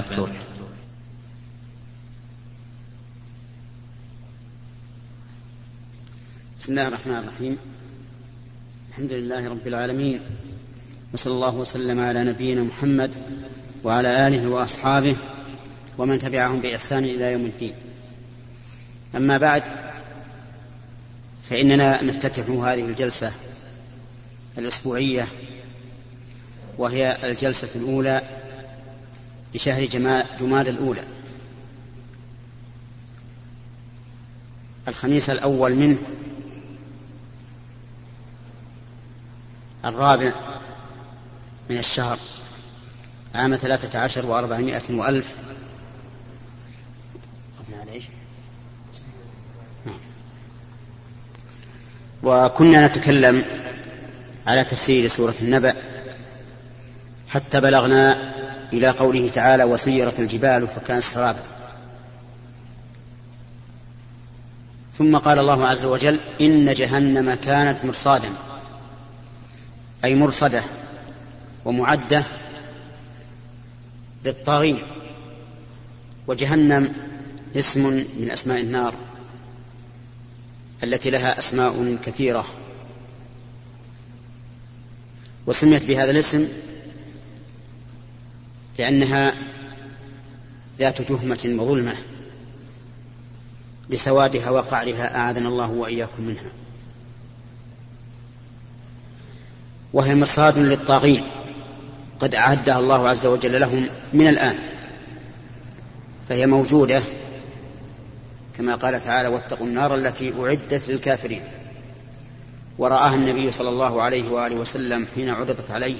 مفتوح. بسم الله الرحمن الرحيم. الحمد لله رب العالمين. وصلى الله وسلم على نبينا محمد وعلى آله وأصحابه ومن تبعهم بإحسان إلى يوم الدين. أما بعد فإننا نفتتح هذه الجلسة الأسبوعية وهي الجلسة الأولى لشهر جماد الأولى. الخميس الأول منه. الرابع من الشهر. عام ثلاثة عشر وأربعمائة وألف. وكنا نتكلم على تفسير سورة النبأ. حتى بلغنا إلى قوله تعالى وسيرت الجبال فكانت سرابا ثم قال الله عز وجل إن جهنم كانت مرصادا أي مرصدة ومعدة للطاغين وجهنم اسم من أسماء النار التي لها أسماء كثيرة. وسميت بهذا الاسم لأنها ذات تهمة وظلمة لسوادها وقعرها أعاذنا الله وإياكم منها. وهي مرصاد للطاغين. قد أعدها الله عز وجل لهم من الآن. فهي موجودة كما قال تعالى واتقوا النار التي أعدت للكافرين. ورآها النبي صلى الله عليه وآله وسلم حين عرضت عليه.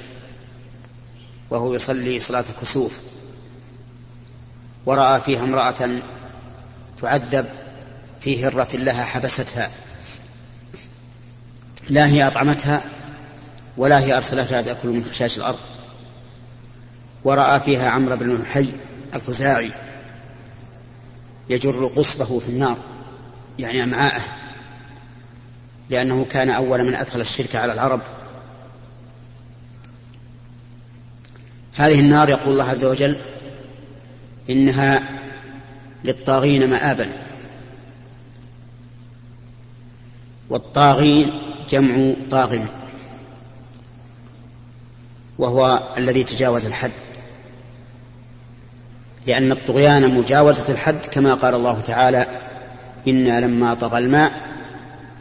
وهو يصلي صلاة الكسوف. ورأى فيها امرأة تعذب في هرة لها حبستها. لا هي أطعمتها ولا هي أرسلتها تأكل من خشاش الأرض. ورأى فيها عمرو بن حي الخزاعي يجر قصبه في النار يعني أمعاءه لأنه كان أول من أدخل الشرك على العرب هذه النار يقول الله عز وجل إنها للطاغين مآبا. والطاغين جمع طاغ وهو الذي تجاوز الحد لأن الطغيان مجاوزة الحد كما قال الله تعالى إنا لما طغى الماء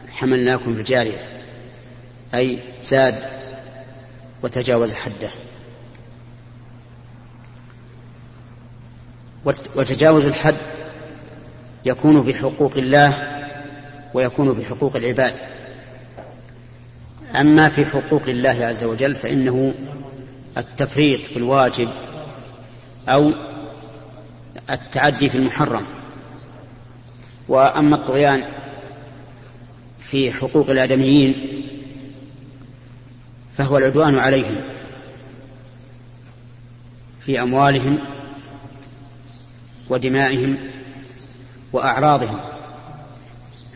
حملناكم في الجارية أي زاد وتجاوز حده. وتجاوز الحد يكون في حقوق الله ويكون في حقوق العباد. أما في حقوق الله عز وجل فإنه التفريط في الواجب أو التعدي في المحرم. وأما الطغيان في حقوق الآدميين فهو العدوان عليهم في أموالهم ودمائهم وأعراضهم.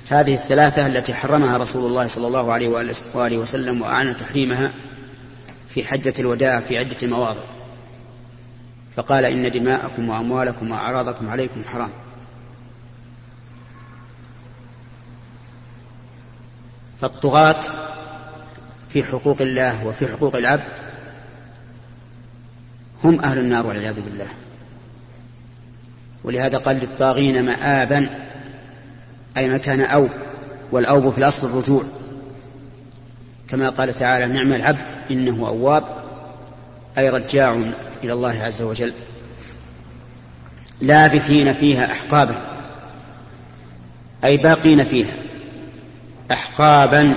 هذه الثلاثة التي حرمها رسول الله صلى الله عليه وآله وسلم وأعان تحريمها في حجة الوداع في عدة مواضع. فقال إن دماءكم وأموالكم وأعراضكم عليكم حرام. فالطغاة في حقوق الله وفي حقوق العبد هم أهل النار والعياذ بالله. ولهذا قال للطاغين مآبا أي مكان أوب والأوب في الأصل الرجوع. كما قال تعالى نعم العبد إنه أواب أي رجاع إلى الله عز وجل. لابثين فيها أحقابا أي باقين فيها أحقابا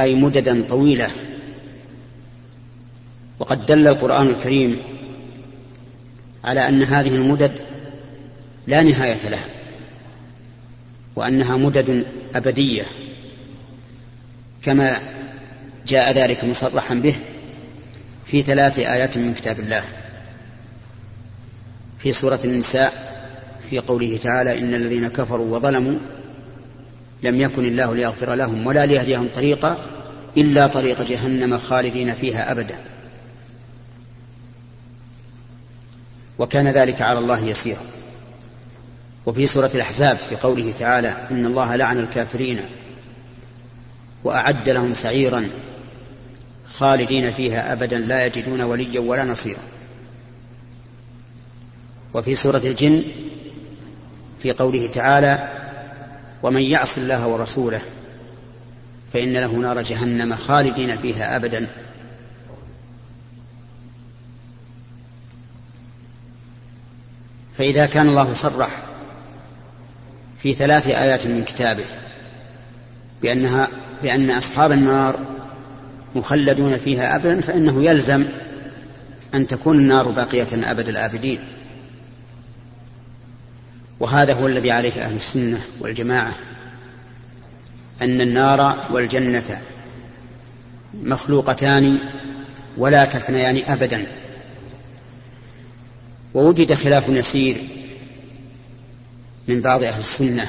أي مددا طويلة وقد دل القرآن الكريم على أن هذه المدد لا نهاية لها وأنها مدد أبدية كما جاء ذلك مصرحا به في ثلاث آيات من كتاب الله في سورة النساء في قوله تعالى إن الذين كفروا وظلموا لم يكن الله ليغفر لهم ولا ليهديهم طريقا إلا طريق جهنم خالدين فيها أبدا. وكان ذلك على الله يسيرا. وفي سورة الأحزاب في قوله تعالى إن الله لعن الكافرين وأعد لهم سعيرا خالدين فيها أبدا لا يجدون وليا ولا نصيرا. وفي سورة الجن في قوله تعالى ومن يعص الله ورسوله فإن له نار جهنم خالدين فيها أبدا فإذا كان الله صرح في ثلاث آيات من كتابه بأنها بأن أصحاب النار مخلدون فيها أبدا فإنه يلزم أن تكون النار باقية أبد الآبدين. وهذا هو الذي عليه أهل السنة والجماعة أن النار والجنة مخلوقتان ولا تفنيان أبدا. ووجد خلاف يسير من بعض أهل السنة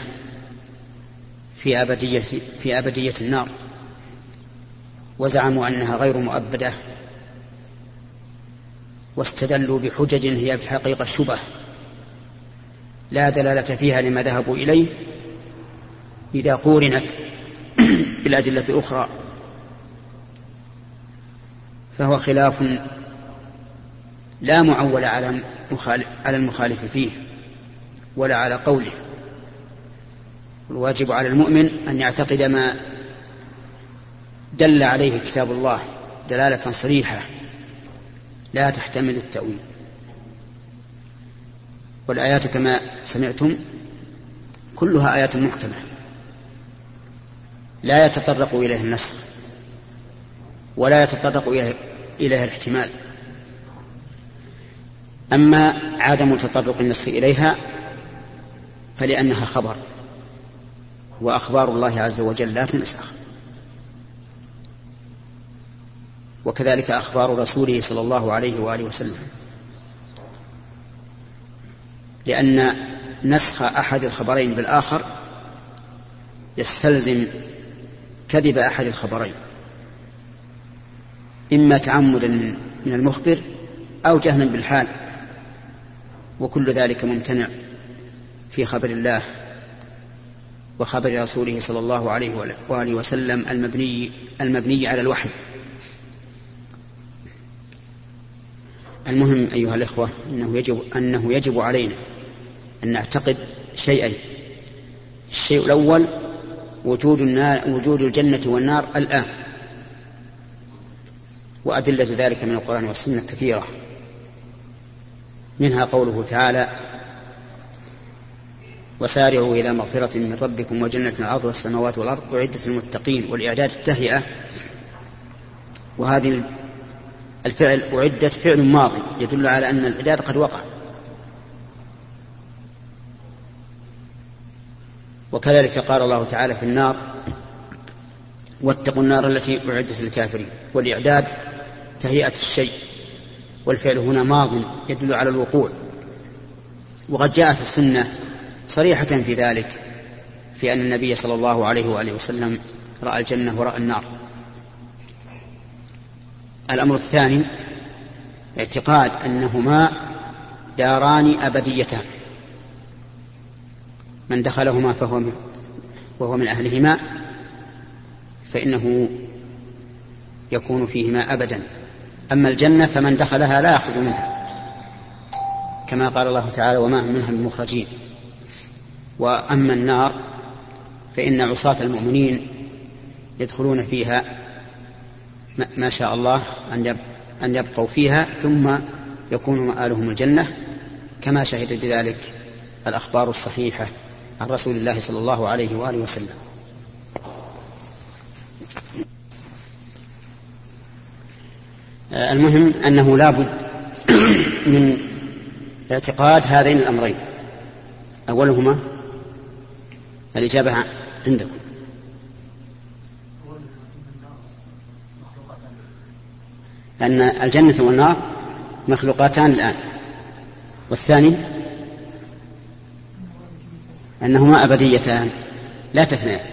في أبدية في أبدية النار وزعموا أنها غير مؤبدة واستدلوا بحجج هي في الحقيقة شبه لا دلالة فيها لما ذهبوا إليه إذا قورنت بالأدلة الأخرى. فهو خلاف لا معول على على المخالف فيه ولا على قوله. الواجب على المؤمن أن يعتقد ما دل عليه كتاب الله دلالة صريحة لا تحتمل التأويل. والآيات كما سمعتم كلها آيات محكمة لا يتطرق إليها النسخ ولا يتطرق إليها الاحتمال. أما عدم تطرق النسخ إليها فلأنها خبر وأخبار الله عز وجل لا تنسخ. وكذلك أخبار رسوله صلى الله عليه وآله وسلم. لأن نسخ أحد الخبرين بالآخر يستلزم كذب أحد الخبرين إما تعمدا من المخبر أو جهلا بالحال. وكل ذلك ممتنع في خبر الله وخبر رسوله صلى الله عليه وآله وسلم المبني المبني على الوحي. المهم أيها الإخوة أنه يجب أنه يجب علينا أن نعتقد شيئين الشيء الأول وجود النار وجود الجنة والنار الآن. وأدلة ذلك من القرآن والسنة كثيرة. منها قوله تعالى وسارعوا إلى مغفرة من ربكم وجنة عرضها السماوات والأرض أعدت للمتقين والإعداد التهيئة. وهذه الفعل أعدت فعل ماضي يدل على أن الإعداد قد وقع. وكذلك قال الله تعالى في النار واتقوا النار التي أعدت للكافرين. والإعداد تهيئة الشيء. والفعل هنا ماض يدل على الوقوع. وقد جاءت السنة صريحة في ذلك في أن النبي صلى الله عليه وآله وسلم رأى الجنة ورأى النار. الأمر الثاني اعتقاد أنهما داران أبديتان من دخلهما فهو من وهو من أهلهما فإنه يكون فيهما أبدا. أما الجنة فمن دخلها لا يخرج منها. كما قال الله تعالى وما هم منها بمخرجين. وأما النار فإن عصاة المؤمنين يدخلون فيها ما شاء الله أن يبقوا فيها ثم يكون مآلهم الجنة كما شهدت بذلك الأخبار الصحيحة عن رسول الله صلى الله عليه وآله وسلم. المهم أنه لا بد من اعتقاد هذين الأمرين. أولهما الإجابة عندكم. أن الجنة والنار مخلوقاتان الآن. والثاني أنهما أبديتان لا تفنيان.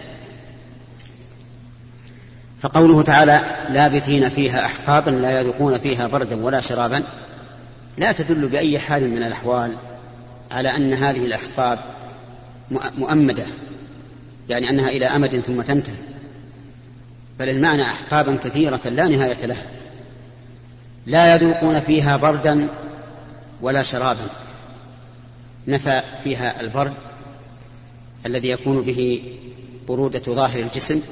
فقوله تعالى لابثين فيها أحقابا لا يذوقون فيها بردا ولا شرابا لا تدل بأي حال من الأحوال على أن هذه الأحقاب مؤمدة يعني أنها إلى أمد ثم تنتهي. بل المعنى أحقابا كثيرة لا نهاية لها. لا يذوقون فيها بردا ولا شرابا. نفى فيها البرد الذي يكون به برودة ظاهر الجسم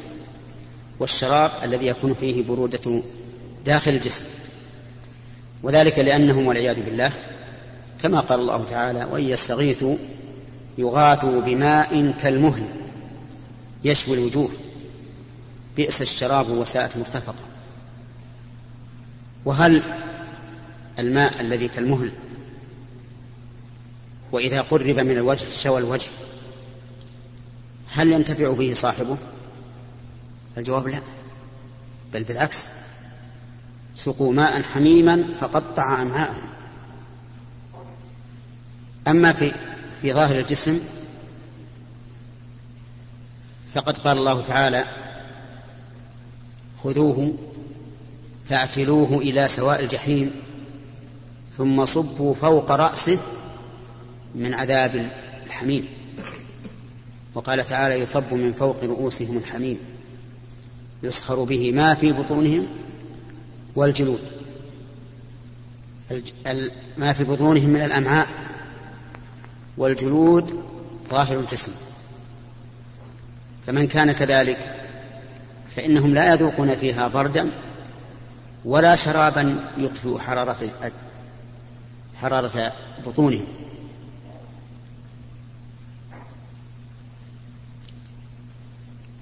والشراب الذي يكون فيه برودة داخل الجسم. وذلك لأنهم والعياذ بالله كما قال الله تعالى وإن يستغيثوا يغاثوا بماء كالمهل يشوي الوجوه. بئس الشراب وساءت مرتفقة. وهل الماء الذي كالمهل؟ وإذا قرب من الوجه شوى الوجه هل ينتفع به صاحبه؟ الجواب لا. بل بالعكس. سقوا ماء حميما فقطع أمعاءهم. أما في في ظاهر الجسم فقد قال الله تعالى خذوه فاعتلوه إلى سواء الجحيم ثم صبوا فوق رأسه من عذاب الحميم. وقال تعالى يصب من فوق رؤوسهم الحميم. يسخر به ما في بطونهم والجلود. ما في بطونهم من الأمعاء والجلود ظاهر الجسم. فمن كان كذلك فإنهم لا يذوقون فيها بردا ولا شرابا يطفئ حرارة حرارة بطونهم.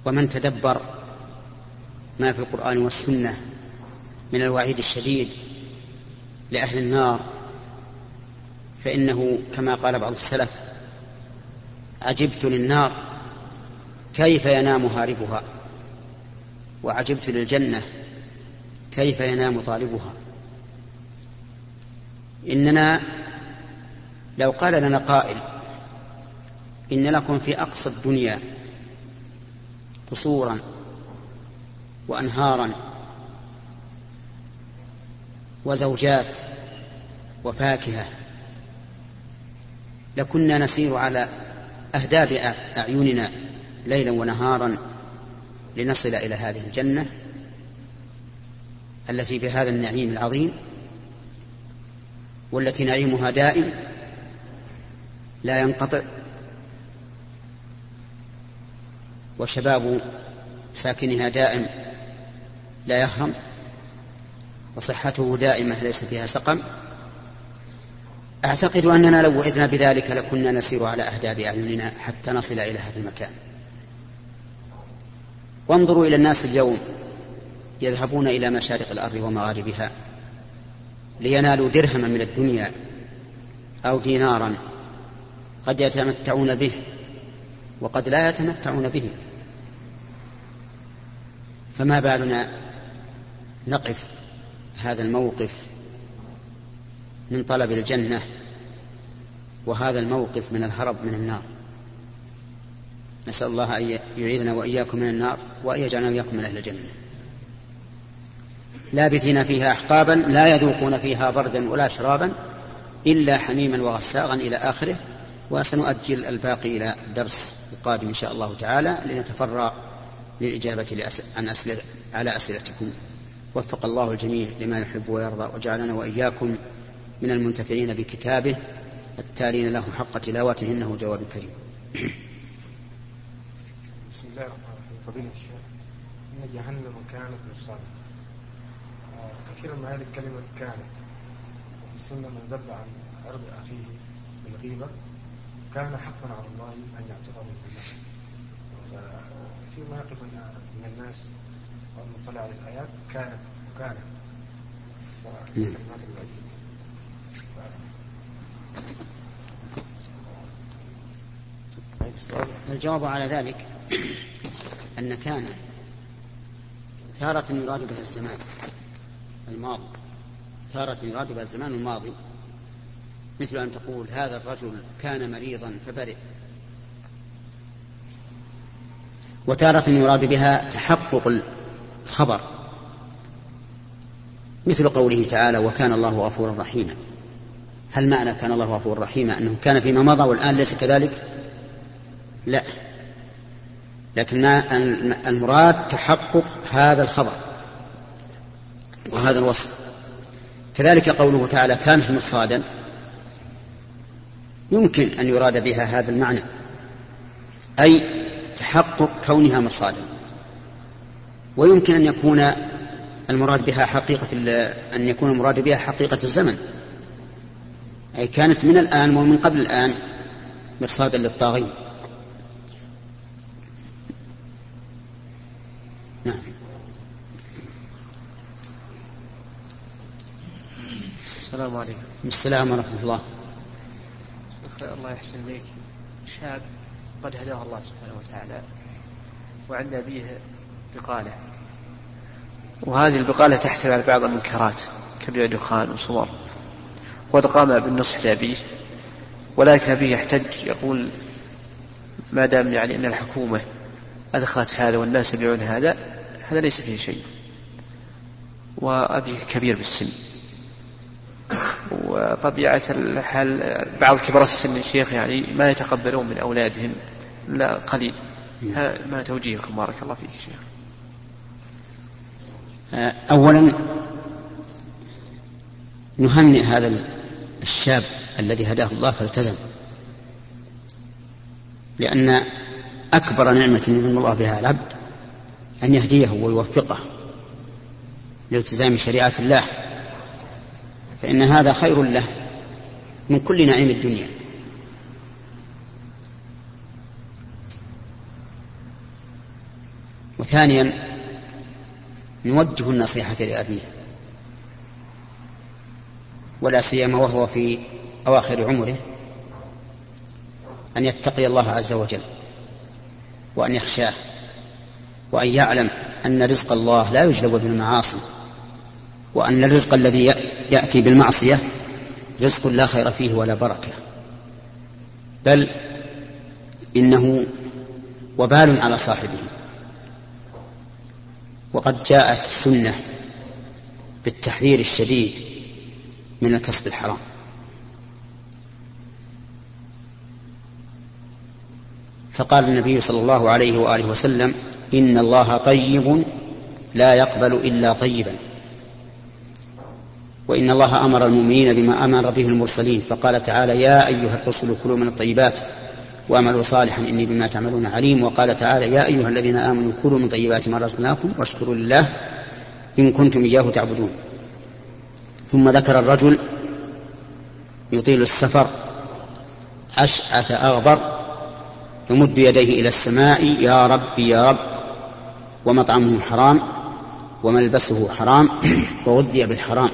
ومن تدبر ما في القرآن والسنة من الوعيد الشديد لأهل النار فإنه كما قال بعض السلف عجبت للنار كيف ينام هاربها؟ وعجبت للجنة كيف ينام طالبها؟ إننا لو قال لنا قائل إن لكم في أقصى الدنيا قصورا وأنهارا وزوجات وفاكهة. لكنا نسير على أهداب أعيننا ليلا ونهارا لنصل إلى هذه الجنة التي بهذا النعيم العظيم والتي نعيمها دائم لا ينقطع. وشباب ساكنها دائم لا يهرم وصحته دائمة ليس فيها سقم. أعتقد أننا لو وعدنا بذلك لكنا نسير على أهداب أعيننا حتى نصل إلى هذا المكان. وانظروا إلى الناس اليوم يذهبون إلى مشارق الأرض ومغاربها لينالوا درهما من الدنيا أو دينارا قد يتمتعون به وقد لا يتمتعون به. فما بالنا نقف هذا الموقف من طلب الجنة وهذا الموقف من الهرب من النار. نسأل الله أن يعيذنا وإياكم من النار وأن يجعلنا وإياكم من أهل الجنة. لابثين فيها أحقابا لا يذوقون فيها بردا ولا شرابا إلا حميما وغساغا إلى آخره. وسنؤجل الباقي إلى الدرس القادم إن شاء الله تعالى لنتفرغ للإجابة عن أسئلة على أسئلتكم. وفق الله الجميع لما يحب ويرضى وجعلنا وإياكم من المنتفعين بكتابه. التالين له حق تلاوته إنه جواب كريم. بسم الله الرحمن الرحيم. فضيلة الشيخ إن جهنم كانت مرصادا آه، كثيرا ما هذه الكلمة كانت وفي السنة من ذب عن عرض أخيه بالغيبة. كان حقا على الله أن يعتقه بالله. كثير ما يقف من الناس أو المطلع على الآيات كانت وكانت فكلمات الجواب على ذلك أن كان تارة يراد بها الزمان الماضي. تارة يراد بها الزمان الماضي مثل أن تقول هذا الرجل كان مريضا فبرئ. وتارة يراد بها تحقق الخبر. مثل قوله تعالى وكان الله غفورا رحيما. هل معنى كان الله غفور رحيما أنه كان فيما مضى والآن ليس كذلك؟ لا. لكن المراد تحقق هذا الخبر وهذا الوصف. كذلك قوله تعالى كانت مرصادا يمكن أن يراد بها هذا المعنى. أي تحقق كونها مرصادا ويمكن أن يكون المراد بها حقيقة أن يكون المراد بها حقيقة الزمن. أي كانت من الآن ومن قبل الآن مرصادا للطاغين. نعم. السلام عليكم. السلام ورحمة الله. الله يحسن إليك. شاب. قد هداه الله سبحانه وتعالى وعند أبيه بقالة. وهذه البقالة تحتوي على بعض المنكرات كبيع دخان وصور وقد قام بالنصح لأبيه ولكن أبيه يحتج يقول ما دام يعني أن الحكومة أدخلت هذا والناس يبيعون هذا هذا ليس فيه شيء. وأبيه كبير بالسن. وطبيعة الحال بعض كبار السن الشيخ يعني ما يتقبلون من أولادهم لا قليل. ما توجيهكم بارك الله فيك شيخ. أولا نهنئ هذا الشاب الذي هداه الله فالتزم. لأن أكبر نعمة ينعم الله بها العبد أن يهديه ويوفقه لالتزام شريعة الله. فإن هذا خير له من كل نعيم الدنيا. وثانيا نوجه النصيحة لأبيه. ولا سيما وهو في أواخر عمره أن يتقي الله عز وجل وأن يخشاه وأن يعلم أن رزق الله لا يجلب بالمعاصي وأن الرزق الذي يأتي بالمعصية رزق لا خير فيه ولا بركة. بل إنه وبال على صاحبه. وقد جاءت السنة بالتحذير الشديد من الكسب الحرام. فقال النبي صلى الله عليه وآله وسلم إن الله طيب لا يقبل إلا طيبا. وإن الله أمر المؤمنين بما أمر به المرسلين فقال تعالى يا أيها الرسل كلوا من الطيبات واعملوا صالحا إني بما تعملون عليم وقال تعالى يا أيها الذين آمنوا كلوا من طيبات ما رزقناكم واشكروا لله إن كنتم إياه تعبدون. ثم ذكر الرجل يطيل السفر أشعث أغبر يمد يديه إلى السماء يا رب يا رب ومطعمه حرام وملبسه حرام وغذي بالحرام.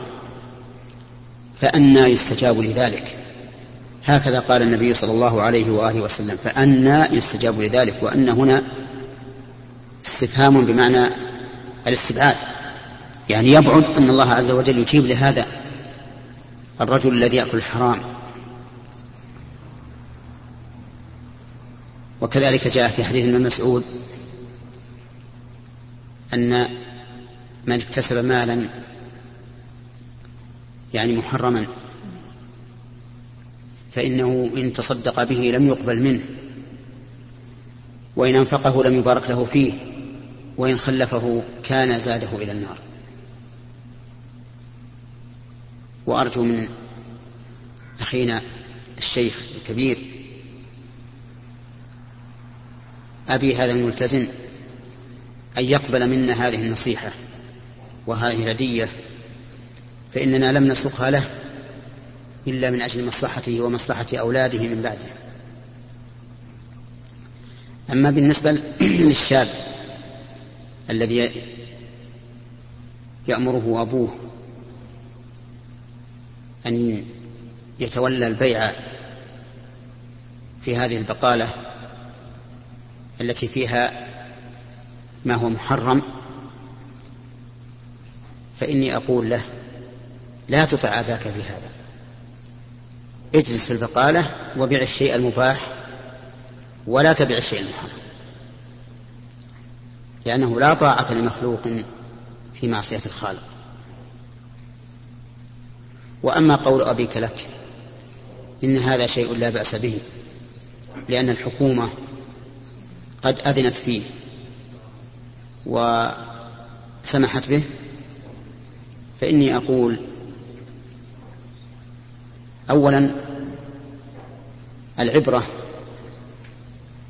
فأنى يستجاب لذلك. هكذا قال النبي صلى الله عليه وآله وسلم فأنى يستجاب لذلك وأن هنا استفهام بمعنى الاستبعاد. يعني يبعد أن الله عز وجل يجيب لهذا الرجل الذي يأكل الحرام. وكذلك جاء في حديث ابن مسعود أن من اكتسب مالا يعني محرما. فإنه إن تصدق به لم يقبل منه. وإن أنفقه لم يبارك له فيه. وإن خلفه كان زاده إلى النار. وأرجو من أخينا الشيخ الكبير أبي هذا الملتزم أن يقبل منا هذه النصيحة وهذه الهدية فإننا لم نسوقها له إلا من أجل مصلحته ومصلحة أولاده من بعده. أما بالنسبة للشاب الذي يأمره أبوه أن يتولى البيع في هذه البقالة التي فيها ما هو محرم فإني أقول له لا تطع أباك في هذا. اجلس في البقالة وبع الشيء المباح ولا تبع الشيء المحرم. لأنه لا طاعة لمخلوق في معصية الخالق. وأما قول أبيك لك إن هذا شيء لا بأس به لأن الحكومة قد أذنت فيه وسمحت به فإني أقول أولا العبرة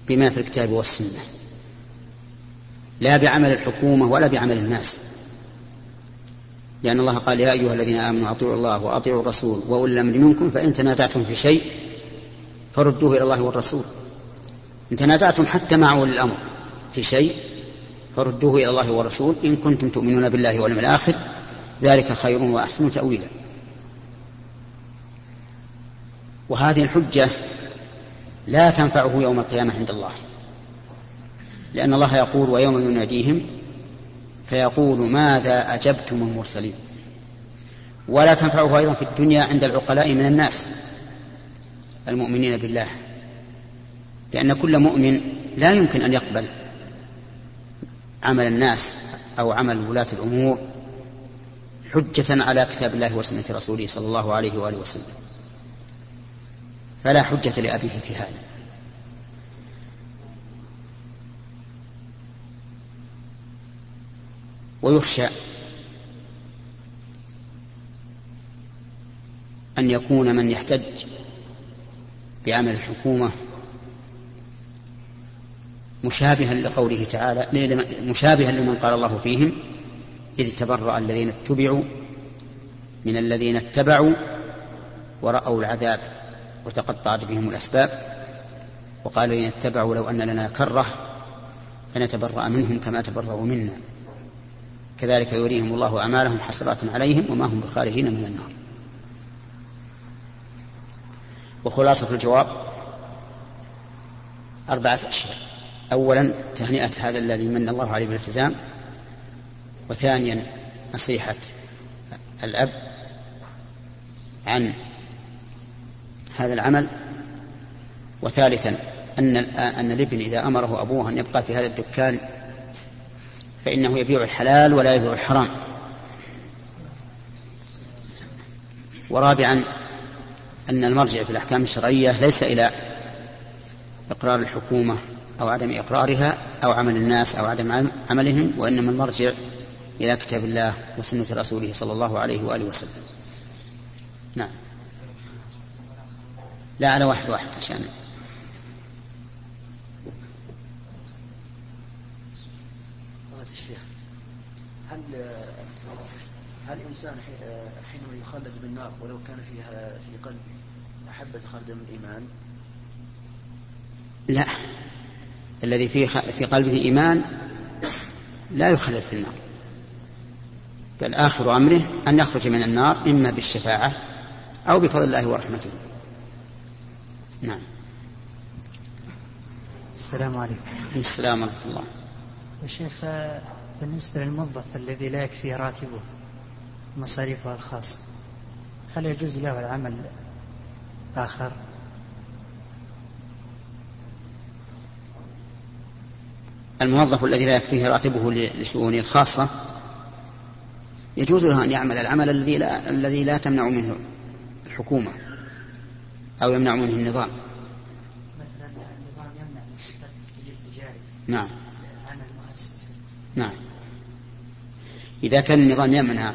بما في الكتاب والسنة لا بعمل الحكومة ولا بعمل الناس. لأن الله قال يا أيها الذين آمنوا أطيعوا الله وأطيعوا الرسول وأولي الأمر منكم فإن تنازعتم في شيء فردوه إلى الله والرسول. إن تنازعتم حتى مع أولي الأمر في شيء فردوه إلى الله والرسول. إن كنتم تؤمنون بالله واليوم الآخر ذلك خير وأحسن تأويلا. وهذه الحجة لا تنفعه يوم القيامة عند الله. لأن الله يقول ويوم يناديهم فيقول ماذا أجبتم المرسلين؟ ولا تنفعه أيضا في الدنيا عند العقلاء من الناس المؤمنين بالله. لأن كل مؤمن لا يمكن أن يقبل عمل الناس أو عمل ولاة الأمور حجة على كتاب الله وسنة رسوله صلى الله عليه وآله وسلم. فلا حجة لأبيه في هذا. ويخشى أن يكون من يحتج بعمل الحكومة مشابها لقوله تعالى مشابها لمن قال الله فيهم إذ تبرأ الذين اتبعوا من الذين اتبعوا ورأوا العذاب وتقطعت بهم الأسباب وقال الذين اتبعوا لو أن لنا كرة فنتبرأ منهم كما تبرأوا منا. كذلك يريهم الله أعمالهم حسرات عليهم وما هم بخارجين من النار. وخلاصة الجواب أربعة أشياء. أولا تهنئة هذا الذي من الله عليه بالالتزام. وثانيا نصيحة الأب عن هذا العمل. وثالثا أن أن الابن إذا أمره أبوه أن يبقى في هذا الدكان فإنه يبيع الحلال ولا يبيع الحرام. ورابعا أن المرجع في الأحكام الشرعية ليس إلى إقرار الحكومة أو عدم إقرارها أو عمل الناس أو عدم عملهم وإنما المرجع إلى كتاب الله وسنة رسوله صلى الله عليه وآله وسلم. نعم. لا على واحد واحد عشان. الشيخ هل هل الانسان حين يخلد بالنار ولو كان فيها في قلبه حبة خردل من الإيمان؟ لا. الذي في في قلبه إيمان لا يخلد في النار. بل آخر أمره أن يخرج من النار إما بالشفاعة أو بفضل الله ورحمته. نعم. السلام عليكم. السلام ورحمة الله. يا شيخ بالنسبة للموظف الذي لا يكفي راتبه مصاريفه الخاصة هل يجوز له العمل آخر؟ الموظف الذي لا يكفيه راتبه لشؤونه الخاصة يجوز له أن يعمل العمل الذي لا الذي لا تمنع منه الحكومة. أو يمنع منه النظام. مثلا النظام يمنع من السجل التجاري نعم. نعم. إذا كان النظام يمنع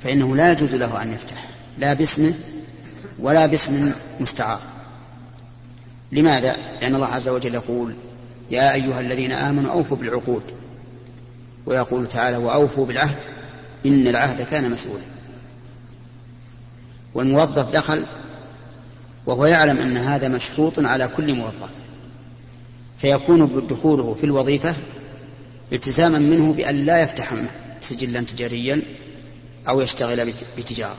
فإنه لا يجوز له أن يفتح. لا باسمه ولا باسم مستعار. لماذا؟ لأن الله عز وجل يقول يا أيها الذين آمنوا أوفوا بالعقود. ويقول تعالى وأوفوا بالعهد. إن العهد كان مسؤولا. والموظف دخل وهو يعلم أن هذا مشروط على كل موظف. فيكون دخوله في الوظيفة التزاما منه بأن لا يفتح سجلا تجاريا أو يشتغل بتجارة.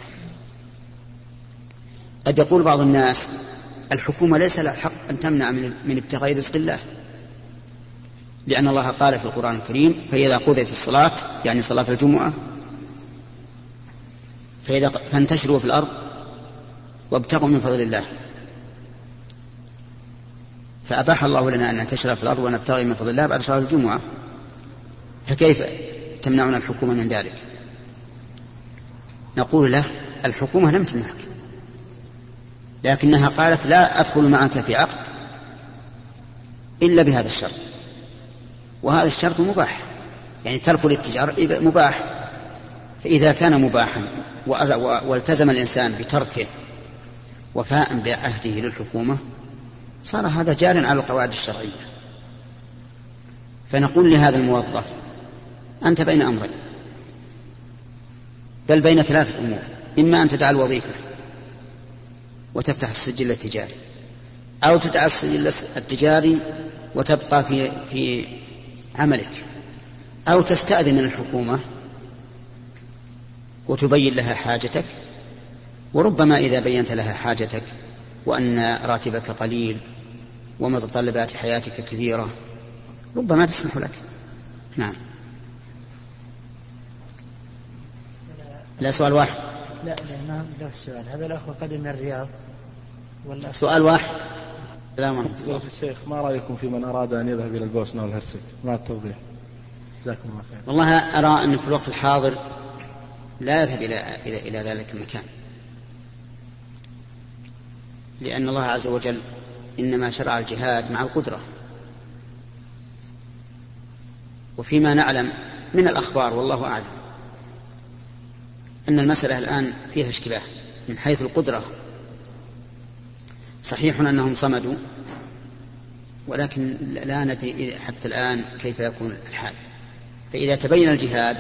قد يقول بعض الناس الحكومة ليس لها حق أن تمنع من ابتغاء رزق الله. لأن الله قال في القرآن الكريم فإذا قضيت الصلاة يعني صلاة الجمعة فإذا فانتشروا في الأرض وابتغوا من فضل الله. فأباح الله لنا أن ننتشر في الأرض ونبتغي من فضل الله بعد صلاة الجمعة. فكيف تمنعنا الحكومة من ذلك؟ نقول له الحكومة لم تمنعك. لكنها قالت لا أدخل معك في عقد إلا بهذا الشرط. وهذا الشرط مباح. يعني ترك الاتجار مباح. فإذا كان مباحا والتزم الإنسان بتركه وفاء بعهده للحكومة صار هذا جار على القواعد الشرعية. فنقول لهذا الموظف أنت بين أمرين. بل بين ثلاثة أمور. إما أن تدع الوظيفة وتفتح السجل التجاري أو تدع السجل التجاري وتبقى في في عملك أو تستأذن من الحكومة وتبين لها حاجتك وربما إذا بينت لها حاجتك وأن راتبك قليل ومتطلبات حياتك كثيرة ربما تسمح لك. نعم. لا. سؤال واحد. لا لا ما له سؤال. هذا الأخ قدم من الرياض. ولا سؤال واحد. السلام عليكم. الله الشيخ ما رأيكم في من أراد أن يذهب إلى البوسنة والهرسك؟ مع التوضيح؟ جزاكم الله خير. والله أرى أن في الوقت الحاضر لا يذهب إلى إلى إلى ذلك المكان. لأن الله عز وجل إنما شرع الجهاد مع القدرة. وفيما نعلم من الأخبار والله أعلم أن المسألة الآن فيها اشتباه من حيث القدرة. صحيح أنهم صمدوا ولكن لا ندري حتى الآن كيف يكون الحال. فإذا تبين الجهاد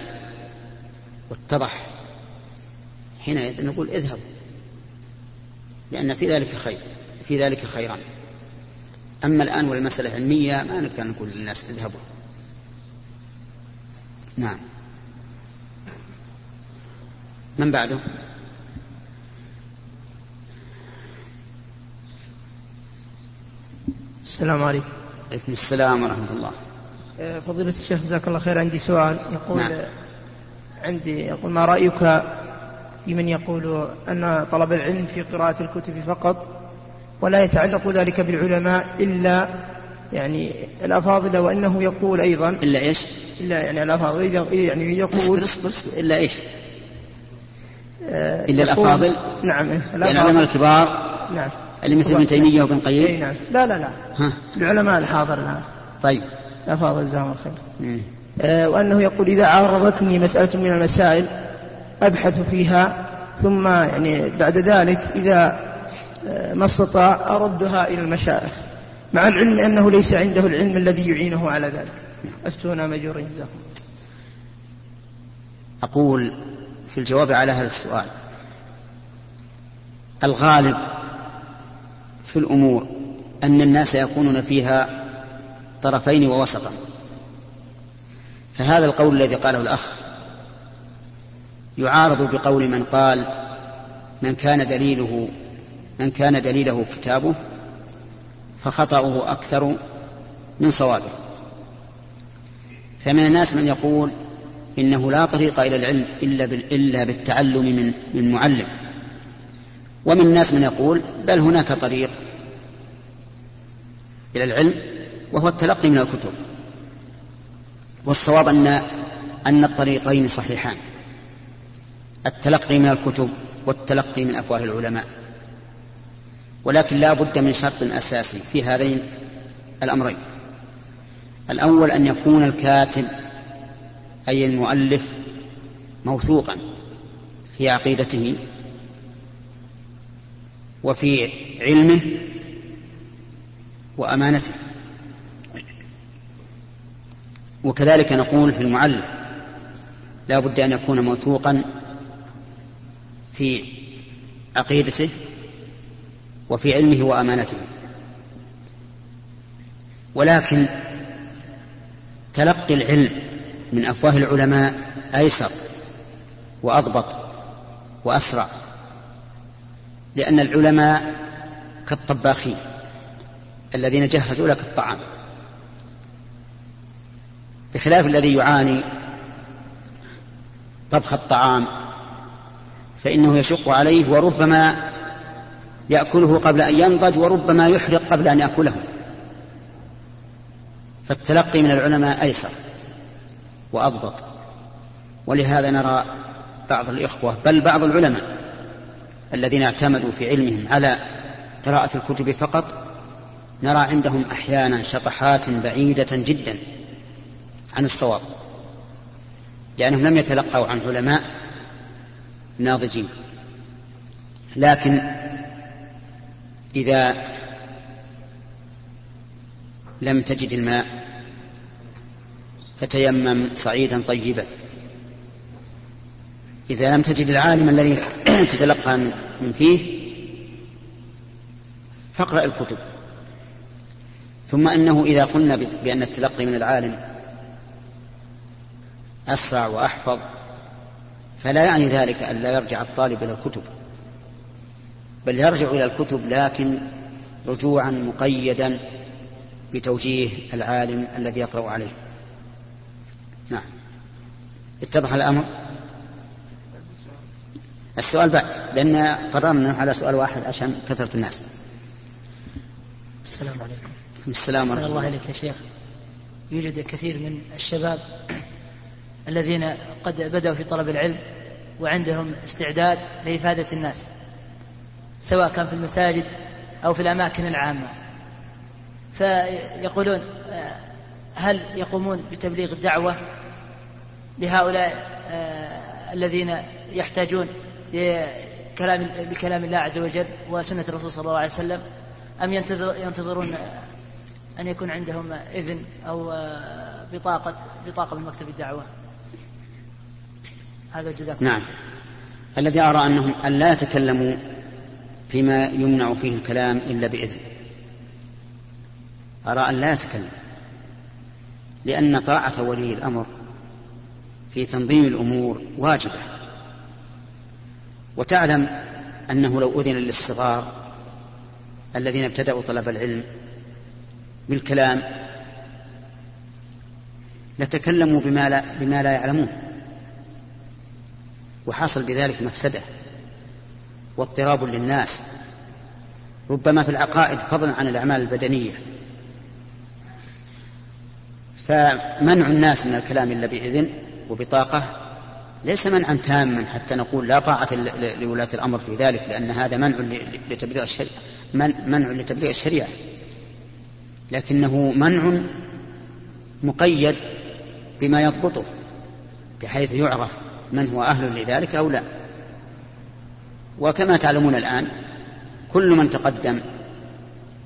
واتضح حينئذ نقول اذهبوا لأن في ذلك خير في ذلك خيرا أما الآن والمسألة علمية ما نقدر نقول للناس اذهبوا. نعم. من بعده؟ السلام عليكم. عليكم السلام ورحمة الله. آه، فضيلة الشيخ جزاك الله خير. عندي سؤال. يقول نعم. عندي يقول ما رأيك في من يقول أن طلب العلم في قراءة الكتب فقط ولا يتعلق ذلك بالعلماء إلا يعني الأفاضل وأنه يقول أيضا إلا إيش؟ إلا يعني الأفاضل يعني يقول اصبر اصبر إلا إيش؟ آه، إلا الأفاضل؟ نعم يعني الأفاضل. العلماء الكبار؟ نعم. اللي مثل ابن تيمية وابن قيم؟ نعم. لا لا لا. ها. العلماء الحاضر نعم طيب. الأفاضل جزاهم الله خير. آه، وأنه يقول إذا عارضتني مسألة من المسائل أبحث فيها ثم يعني بعد ذلك إذا آه، ما استطاع أردها إلى المشايخ مع العلم أنه ليس عنده العلم الذي يعينه على ذلك. أفتونا مجورين أقول في الجواب على هذا السؤال الغالب في الأمور أن الناس يكونون فيها طرفين ووسطا. فهذا القول الذي قاله الأخ يعارض بقول من قال من كان دليله من كان دليله كتابه فخطأه أكثر من صوابه. فمن الناس من يقول إنه لا طريق إلى العلم إلا إلا بالتعلم من من معلم. ومن الناس من يقول بل هناك طريق إلى العلم وهو التلقي من الكتب. والصواب أن أن الطريقين صحيحان. التلقي من الكتب والتلقي من أفواه العلماء. ولكن لا بد من شرط أساسي في هذين الأمرين. الأول أن يكون الكاتب أي المؤلف موثوقا في عقيدته وفي علمه وأمانته. وكذلك نقول في المعلم لا بد أن يكون موثوقا في عقيدته وفي علمه وأمانته. ولكن تلقي العلم من أفواه العلماء أيسر وأضبط وأسرع لأن العلماء كالطباخين الذين جهزوا لك الطعام. بخلاف الذي يعاني طبخ الطعام فإنه يشق عليه وربما يأكله قبل أن ينضج وربما يحرق قبل أن يأكله. فالتلقي من العلماء أيسر وأضبط. ولهذا نرى بعض الإخوة بل بعض العلماء الذين اعتمدوا في علمهم على قراءة الكتب فقط نرى عندهم أحيانا شطحات بعيدة جدا عن الصواب لأنهم لم يتلقوا عن علماء ناضجين. لكن إذا لم تجد الماء فتيمم صعيدا طيبا. إذا لم تجد العالم الذي تتلقى من فيه فاقرأ الكتب. ثم أنه إذا قلنا بأن التلقي من العالم أسرع وأحفظ فلا يعني ذلك أن لا يرجع الطالب إلى الكتب بل يرجع إلى الكتب لكن رجوعا مقيدا بتوجيه العالم الذي يقرأ عليه. نعم. اتضح الأمر؟ السؤال بعد لأن قررنا على سؤال واحد عشان كثرة الناس. السلام عليكم. السلام ورحمة الله. عليك يا شيخ. يوجد كثير من الشباب الذين قد بدأوا في طلب العلم وعندهم استعداد لإفادة الناس سواء كان في المساجد أو في الأماكن العامة. فيقولون آه، هل يقومون بتبليغ الدعوة لهؤلاء آه، الذين يحتاجون لكلام لكلام الله عز وجل وسنة الرسول صلى الله عليه وسلم أم ينتظر ينتظرون أن يكون عندهم إذن أو بطاقة بطاقة من مكتب الدعوة؟ هذا جزاكم نعم. الذي أرى أنهم أن لا يتكلموا فيما يمنع فيه الكلام إلا بإذن. أرى أن لا يتكلم. لأن طاعة ولي الأمر في تنظيم الأمور واجبة. وتعلم أنه لو أذن للصغار الذين ابتدأوا طلب العلم بالكلام لتكلموا بما لا, بما لا يعلمون. وحصل بذلك مفسدة واضطراب للناس ربما في العقائد فضلا عن الأعمال البدنية. فمنع الناس من الكلام إلا بإذن وبطاقة ليس منعا تاما حتى نقول لا طاعة لولاة الأمر في ذلك لأن هذا منع لتبليغ الشريعة منع لتبليغ الشريعة. لكنه منع مقيد بما يضبطه بحيث يعرف من هو أهل لذلك أو لا. وكما تعلمون الآن كل من تقدم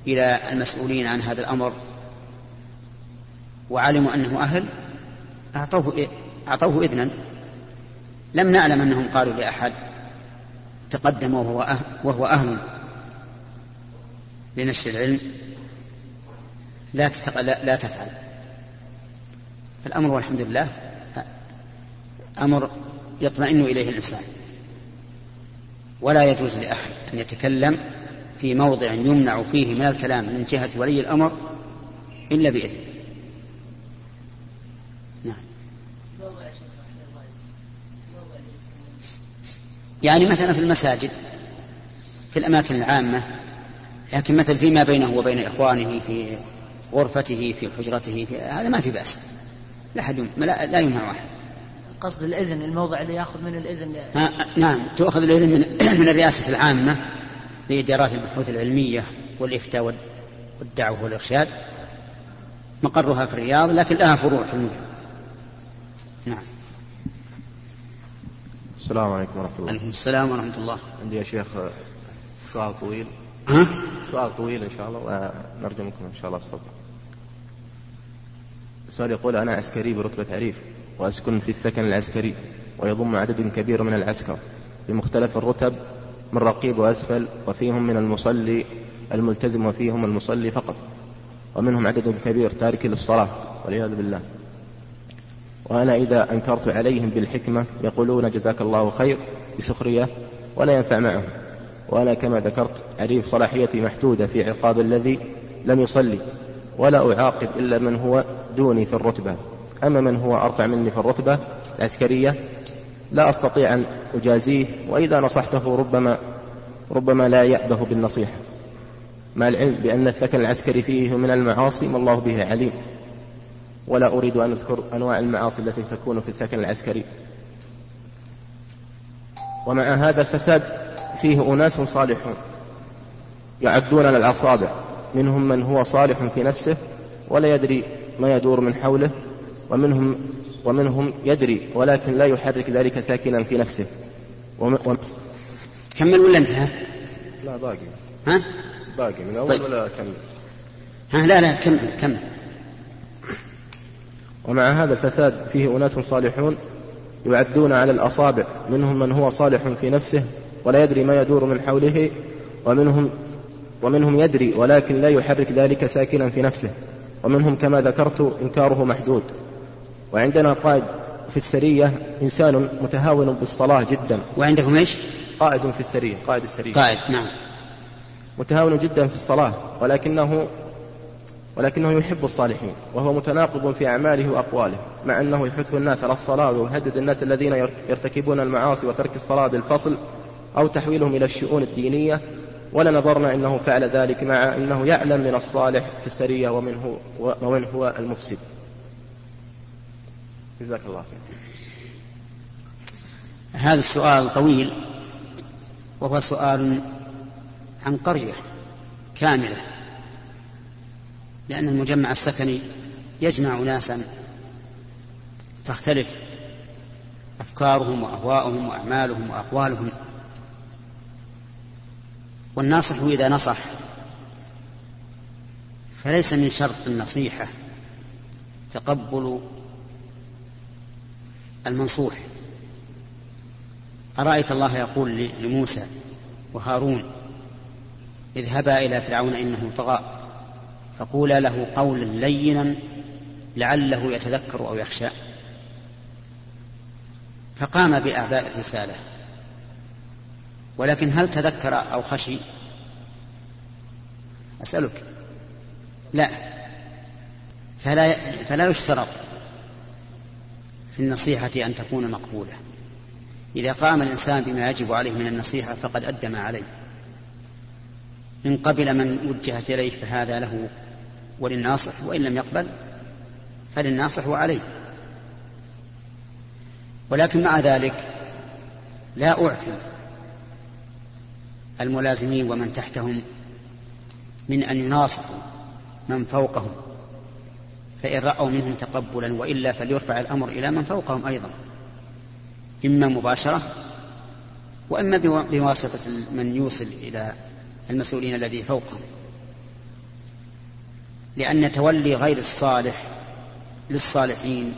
إلى المسؤولين عن هذا الأمر وعلموا أنه أهل أعطوه أعطوه إذنا. لم نعلم أنهم قالوا لأحد تقدم وهو أهل, وهو أهل لنشر العلم. لا, تتق... لا, لا تفعل. الأمر والحمد لله أمر يطمئن إليه الإنسان. ولا يجوز لأحد أن يتكلم في موضع يمنع فيه من الكلام من جهة ولي الأمر إلا بإذن. يعني مثلا في المساجد في الأماكن العامة لكن مثل فيما بينه وبين إخوانه في غرفته في حجرته في هذا ما في بأس. لا, لا يمنع أحد. قصد الإذن الموضع اللي يأخذ منه الإذن نعم تؤخذ الإذن من, من الرئاسة العامة لإدارات البحوث العلمية والإفتاء والدعوة والإرشاد مقرها في الرياض لكن لها فروع في المدن نعم السلام عليكم ورحمة الله. عليكم السلام ورحمة الله. عندي يا شيخ سؤال طويل. ها؟ سؤال طويل إن شاء الله ونرجو منكم إن شاء الله الصبر. السؤال يقول أنا عسكري برتبة عريف وأسكن في الثكن العسكري ويضم عدد كبير من العسكر بمختلف الرتب من رقيب وأسفل وفيهم من المصلي الملتزم وفيهم المصلي فقط ومنهم عدد كبير تارك للصلاة والعياذ بالله. وأنا إذا أنكرت عليهم بالحكمة يقولون جزاك الله خير بسخرية ولا ينفع معهم. وأنا كما ذكرت عريف صلاحيتي محدودة في عقاب الذي لم يصلي ولا أعاقب إلا من هو دوني في الرتبة. أما من هو أرفع مني في الرتبة العسكرية لا أستطيع أن أجازيه وإذا نصحته ربما ربما لا يأبه بالنصيحة. مع العلم بأن الثكن العسكري فيه من المعاصي ما الله به عليم. ولا أريد أن أذكر أنواع المعاصي التي تكون في الثكن العسكري. ومع هذا الفساد فيه أناس صالحون يعدون على الأصابع منهم من هو صالح في نفسه ولا يدري ما يدور من حوله. ومنهم ومنهم يدري ولكن لا يحرك ذلك ساكنا في نفسه. وم... و... كمل ولا انتهى؟ لا باقي. ها؟ باقي من أول طيب. ولا كمل؟ ها لا لا كمل كمل. ومع هذا الفساد فيه أناس صالحون يعدون على الأصابع. منهم من هو صالح في نفسه ولا يدري ما يدور من حوله ومنهم ومنهم يدري ولكن لا يحرك ذلك ساكنا في نفسه. ومنهم كما ذكرت إنكاره محدود. وعندنا قائد في السرية إنسان متهاون بالصلاة جدا. وعندكم إيش؟ قائد في السرية قائد السرية. قائد نعم. متهاون جدا في الصلاة ولكنه ولكنه يحب الصالحين وهو متناقض في أعماله وأقواله مع أنه يحث الناس على الصلاة ويهدد الناس الذين يرتكبون المعاصي وترك الصلاة بالفصل أو تحويلهم إلى الشؤون الدينية. ولا نظرنا أنه فعل ذلك مع أنه يعلم من الصالح في السرية ومن هو, ومن هو المفسد. جزاك الله خير. هذا السؤال طويل وهو سؤال عن قرية كاملة لأن المجمع السكني يجمع ناسا تختلف أفكارهم وأهواؤهم وأعمالهم وأقوالهم. والناصح إذا نصح فليس من شرط النصيحة تقبل المنصوح أرأيت الله يقول لموسى وهارون اذهبا إلى فرعون إنه طغى فقولا له قولا لينا لعله يتذكر أو يخشى. فقام بأعباء الرسالة ولكن هل تذكر أو خشي؟ أسألك. لا. فلا, فلا يشترط. في النصيحة أن تكون مقبولة. إذا قام الإنسان بما يجب عليه من النصيحة فقد أدى ما عليه. إن قبل من وجهت إليه فهذا له وللناصح وإن لم يقبل فللناصح وعليه. ولكن مع ذلك لا أعفي الملازمين ومن تحتهم من أن يناصحوا من فوقهم. فإن رأوا منهم تقبلا وإلا فليرفع الأمر إلى من فوقهم أيضا. إما مباشرة وإما بواسطة من يوصل إلى المسؤولين الذي فوقهم. لأن تولي غير الصالح للصالحين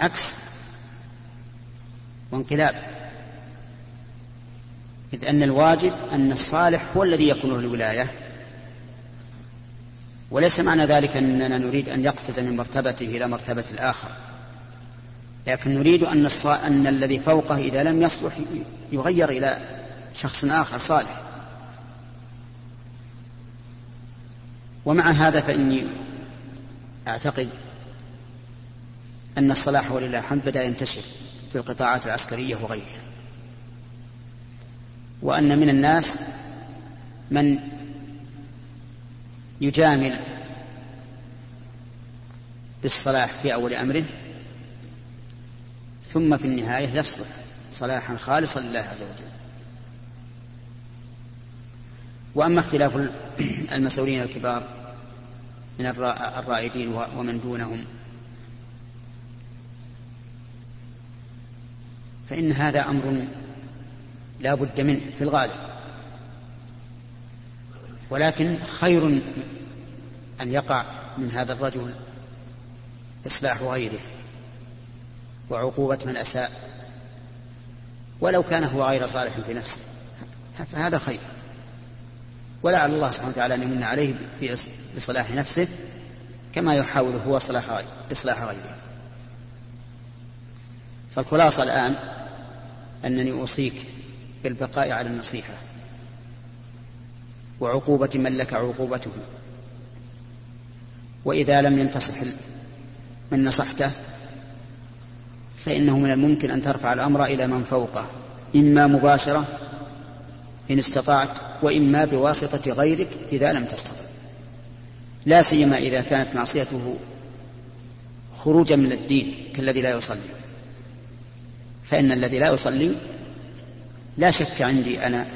عكس وانقلاب. إذ أن الواجب أن الصالح هو الذي يكون له الولاية. وليس معنى ذلك أننا نريد أن يقفز من مرتبته إلى مرتبة الآخر. لكن نريد أن, الص... أن الذي فوقه إذا لم يصلح يغير إلى شخص آخر صالح. ومع هذا فإني أعتقد أن الصلاح ولله الحمد بدأ ينتشر في القطاعات العسكرية وغيرها. وأن من الناس من يجامل بالصلاح في أول أمره ثم في النهاية يصلح صلاحا خالصا لله عز وجل. وأما اختلاف المسؤولين الكبار من الرائدين ومن دونهم فإن هذا أمر لا بد منه في الغالب. ولكن خير أن يقع من هذا الرجل إصلاح غيره وعقوبة من أساء ولو كان هو غير صالح في نفسه فهذا خير. ولعل الله سبحانه وتعالى أن يمن عليه بصلاح نفسه كما يحاول هو صلاح إصلاح غيره. فالخلاصة الآن أنني أوصيك بالبقاء على النصيحة. وعقوبة من لك عقوبته. وإذا لم ينتصح من نصحته فإنه من الممكن أن ترفع الأمر إلى من فوقه إما مباشرة إن استطعت وإما بواسطة غيرك إذا لم تستطع. لا سيما إذا كانت معصيته خروجا من الدين كالذي لا يصلي. فإن الذي لا يصلي لا شك عندي أنا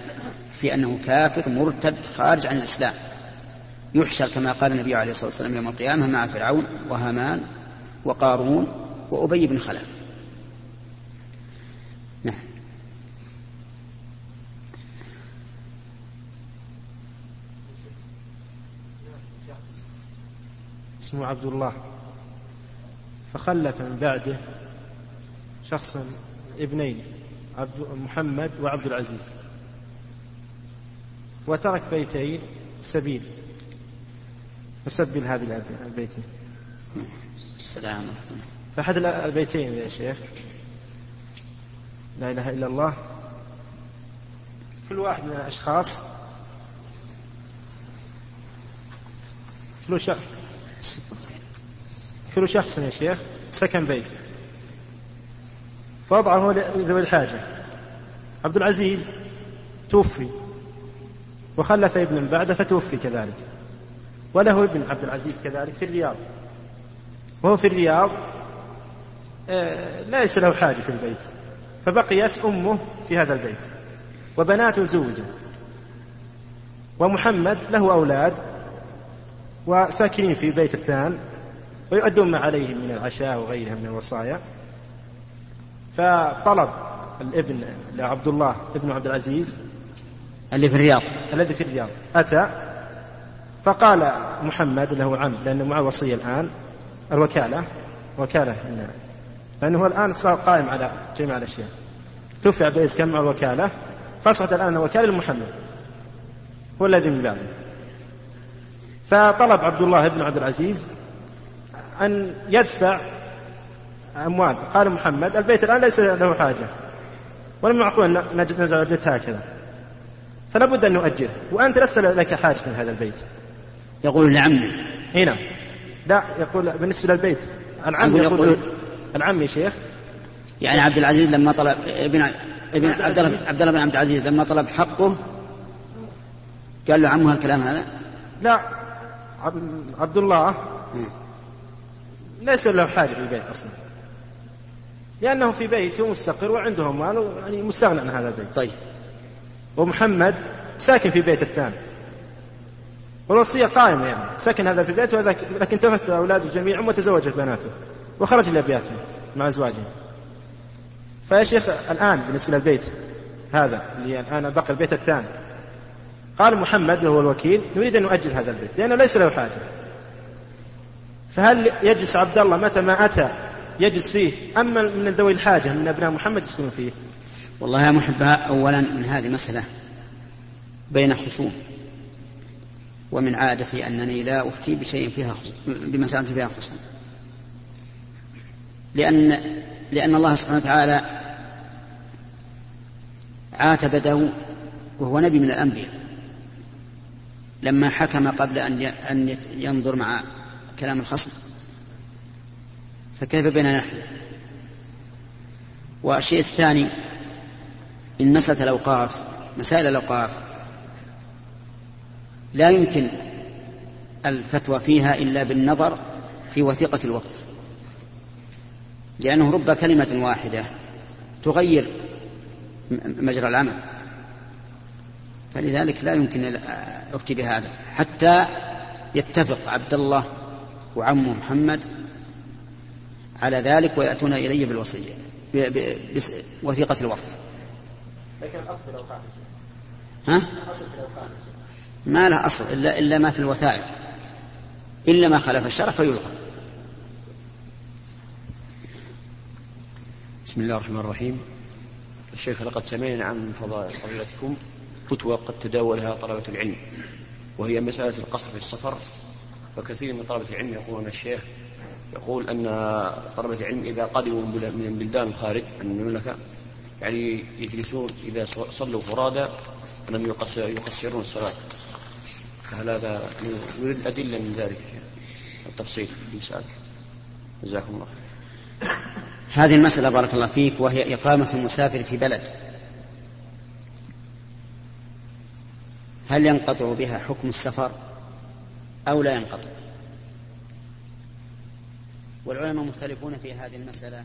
في أنه كافر مرتد خارج عن الإسلام. يحشر كما قال النبي عليه الصلاة والسلام يوم القيامة مع فرعون وهامان وقارون وأبي بن خلف. نعم. اسمه عبد الله. فخلف من بعده شخص ابنين عبد محمد وعبد العزيز. وترك بيتين سبيل. وسبل هذه البيتين السلام فأحد البيتين يا شيخ. لا إله إلا الله. كل واحد من الأشخاص. كل شخص. كل شخص يا شيخ. سكن بيت. فوضعه لذوي الحاجة. عبد العزيز توفي. وخلف ابنا بعده فتوفي كذلك. وله ابن عبد العزيز كذلك في الرياض. وهو في الرياض آه، ليس له حاجة في البيت. فبقيت أمه في هذا البيت. وبناته زوجت ومحمد له أولاد وساكنين في بيت الثان ويؤدون ما عليهم من العشاء وغيرها من الوصايا. فطلب الابن لعبد الله ابن عبد العزيز اللي في الرياض. الذي في الرياض. أتى فقال محمد له عم لأنه معه وصية الآن الوكالة وكالة لأنه هو الآن صار قائم على جميع الأشياء. توفي عبد العزيز كان مع الوكالة. فأصبحت الآن الوكالة لمحمد. هو الذي من بعده. فطلب عبد الله بن عبد العزيز أن يدفع أموال. قال محمد البيت الآن ليس له حاجة. ولم معقول أن نجعل البيت هكذا. فلا بد أن نؤجره وأنت لست لك حاجة لهذا البيت. يقول لعمه هنا نعم. لا يقول بالنسبة للبيت. العم يقول, يقول العم يا شيخ. يعني عبد العزيز لما طلب ابن ابن عبد الله عبد الله بن عبد العزيز لما طلب حقه قال له عمه الكلام هذا؟ لا عبد الله. ليس له حاجة في البيت أصلا. لأنه في بيته مستقر وعنده أموال يعني مستغنى عن هذا البيت. طيب. ومحمد ساكن في بيت الثاني. والوصية قائمة يعني. سكن هذا في وذاك لكن توفت أولاده جميعا وتزوجت بناته. وخرج لأبياتهم مع أزواجهم فيا شيخ الآن بالنسبة للبيت هذا اللي الآن بقى البيت الثاني. قال محمد وهو الوكيل نريد أن نؤجل هذا البيت لأنه ليس له حاجة. فهل يجلس عبد الله متى ما أتى؟ يجلس فيه. أما من ذوي الحاجة من أبناء محمد يسكنون فيه. والله يا محبها أولا من هذه مسألة بين خصوم ومن عادتي أنني لا أفتي بشيء فيها بمسألة فيها خصوم. لأن لأن الله سبحانه وتعالى عاتب داود وهو نبي من الأنبياء. لما حكم قبل أن أن ينظر مع كلام الخصم فكيف بنا نحن؟ والشيء الثاني إن مسألة الأوقاف مسائل الأوقاف. لا يمكن الفتوى فيها إلا بالنظر في وثيقة الوقف. لأنه رب كلمة واحدة تغير مجرى العمل. فلذلك لا يمكن أفتي بهذا. حتى يتفق عبد الله وعمه محمد على ذلك ويأتون إلي بالوصية بوثيقة الوقف. لكن الأصل لو ها؟ ما له أصل إلا, إلا ما في الوثائق. إلا ما خالف الشرع فيلغى بسم الله الرحمن الرحيم. الشيخ لقد سمعنا عن فضيلتكم فتوى قد تداولها طلبة العلم وهي مسألة القصر في السفر. فكثير من طلبة العلم يقولون الشيخ يقول أن طلبة العلم إذا قدموا من بلدان الخارج من المملكة يعني يجلسون إذا صلوا فرادى يقصر يقصرون الصلاة. فهل هذا يريد أدلة من ذلك. التفصيل. المسألة جزاكم الله هذه المسألة بارك الله فيك وهي إقامة المسافر في بلد. هل ينقطع بها حكم السفر أو لا ينقطع؟ والعلماء مختلفون في هذه المسألة.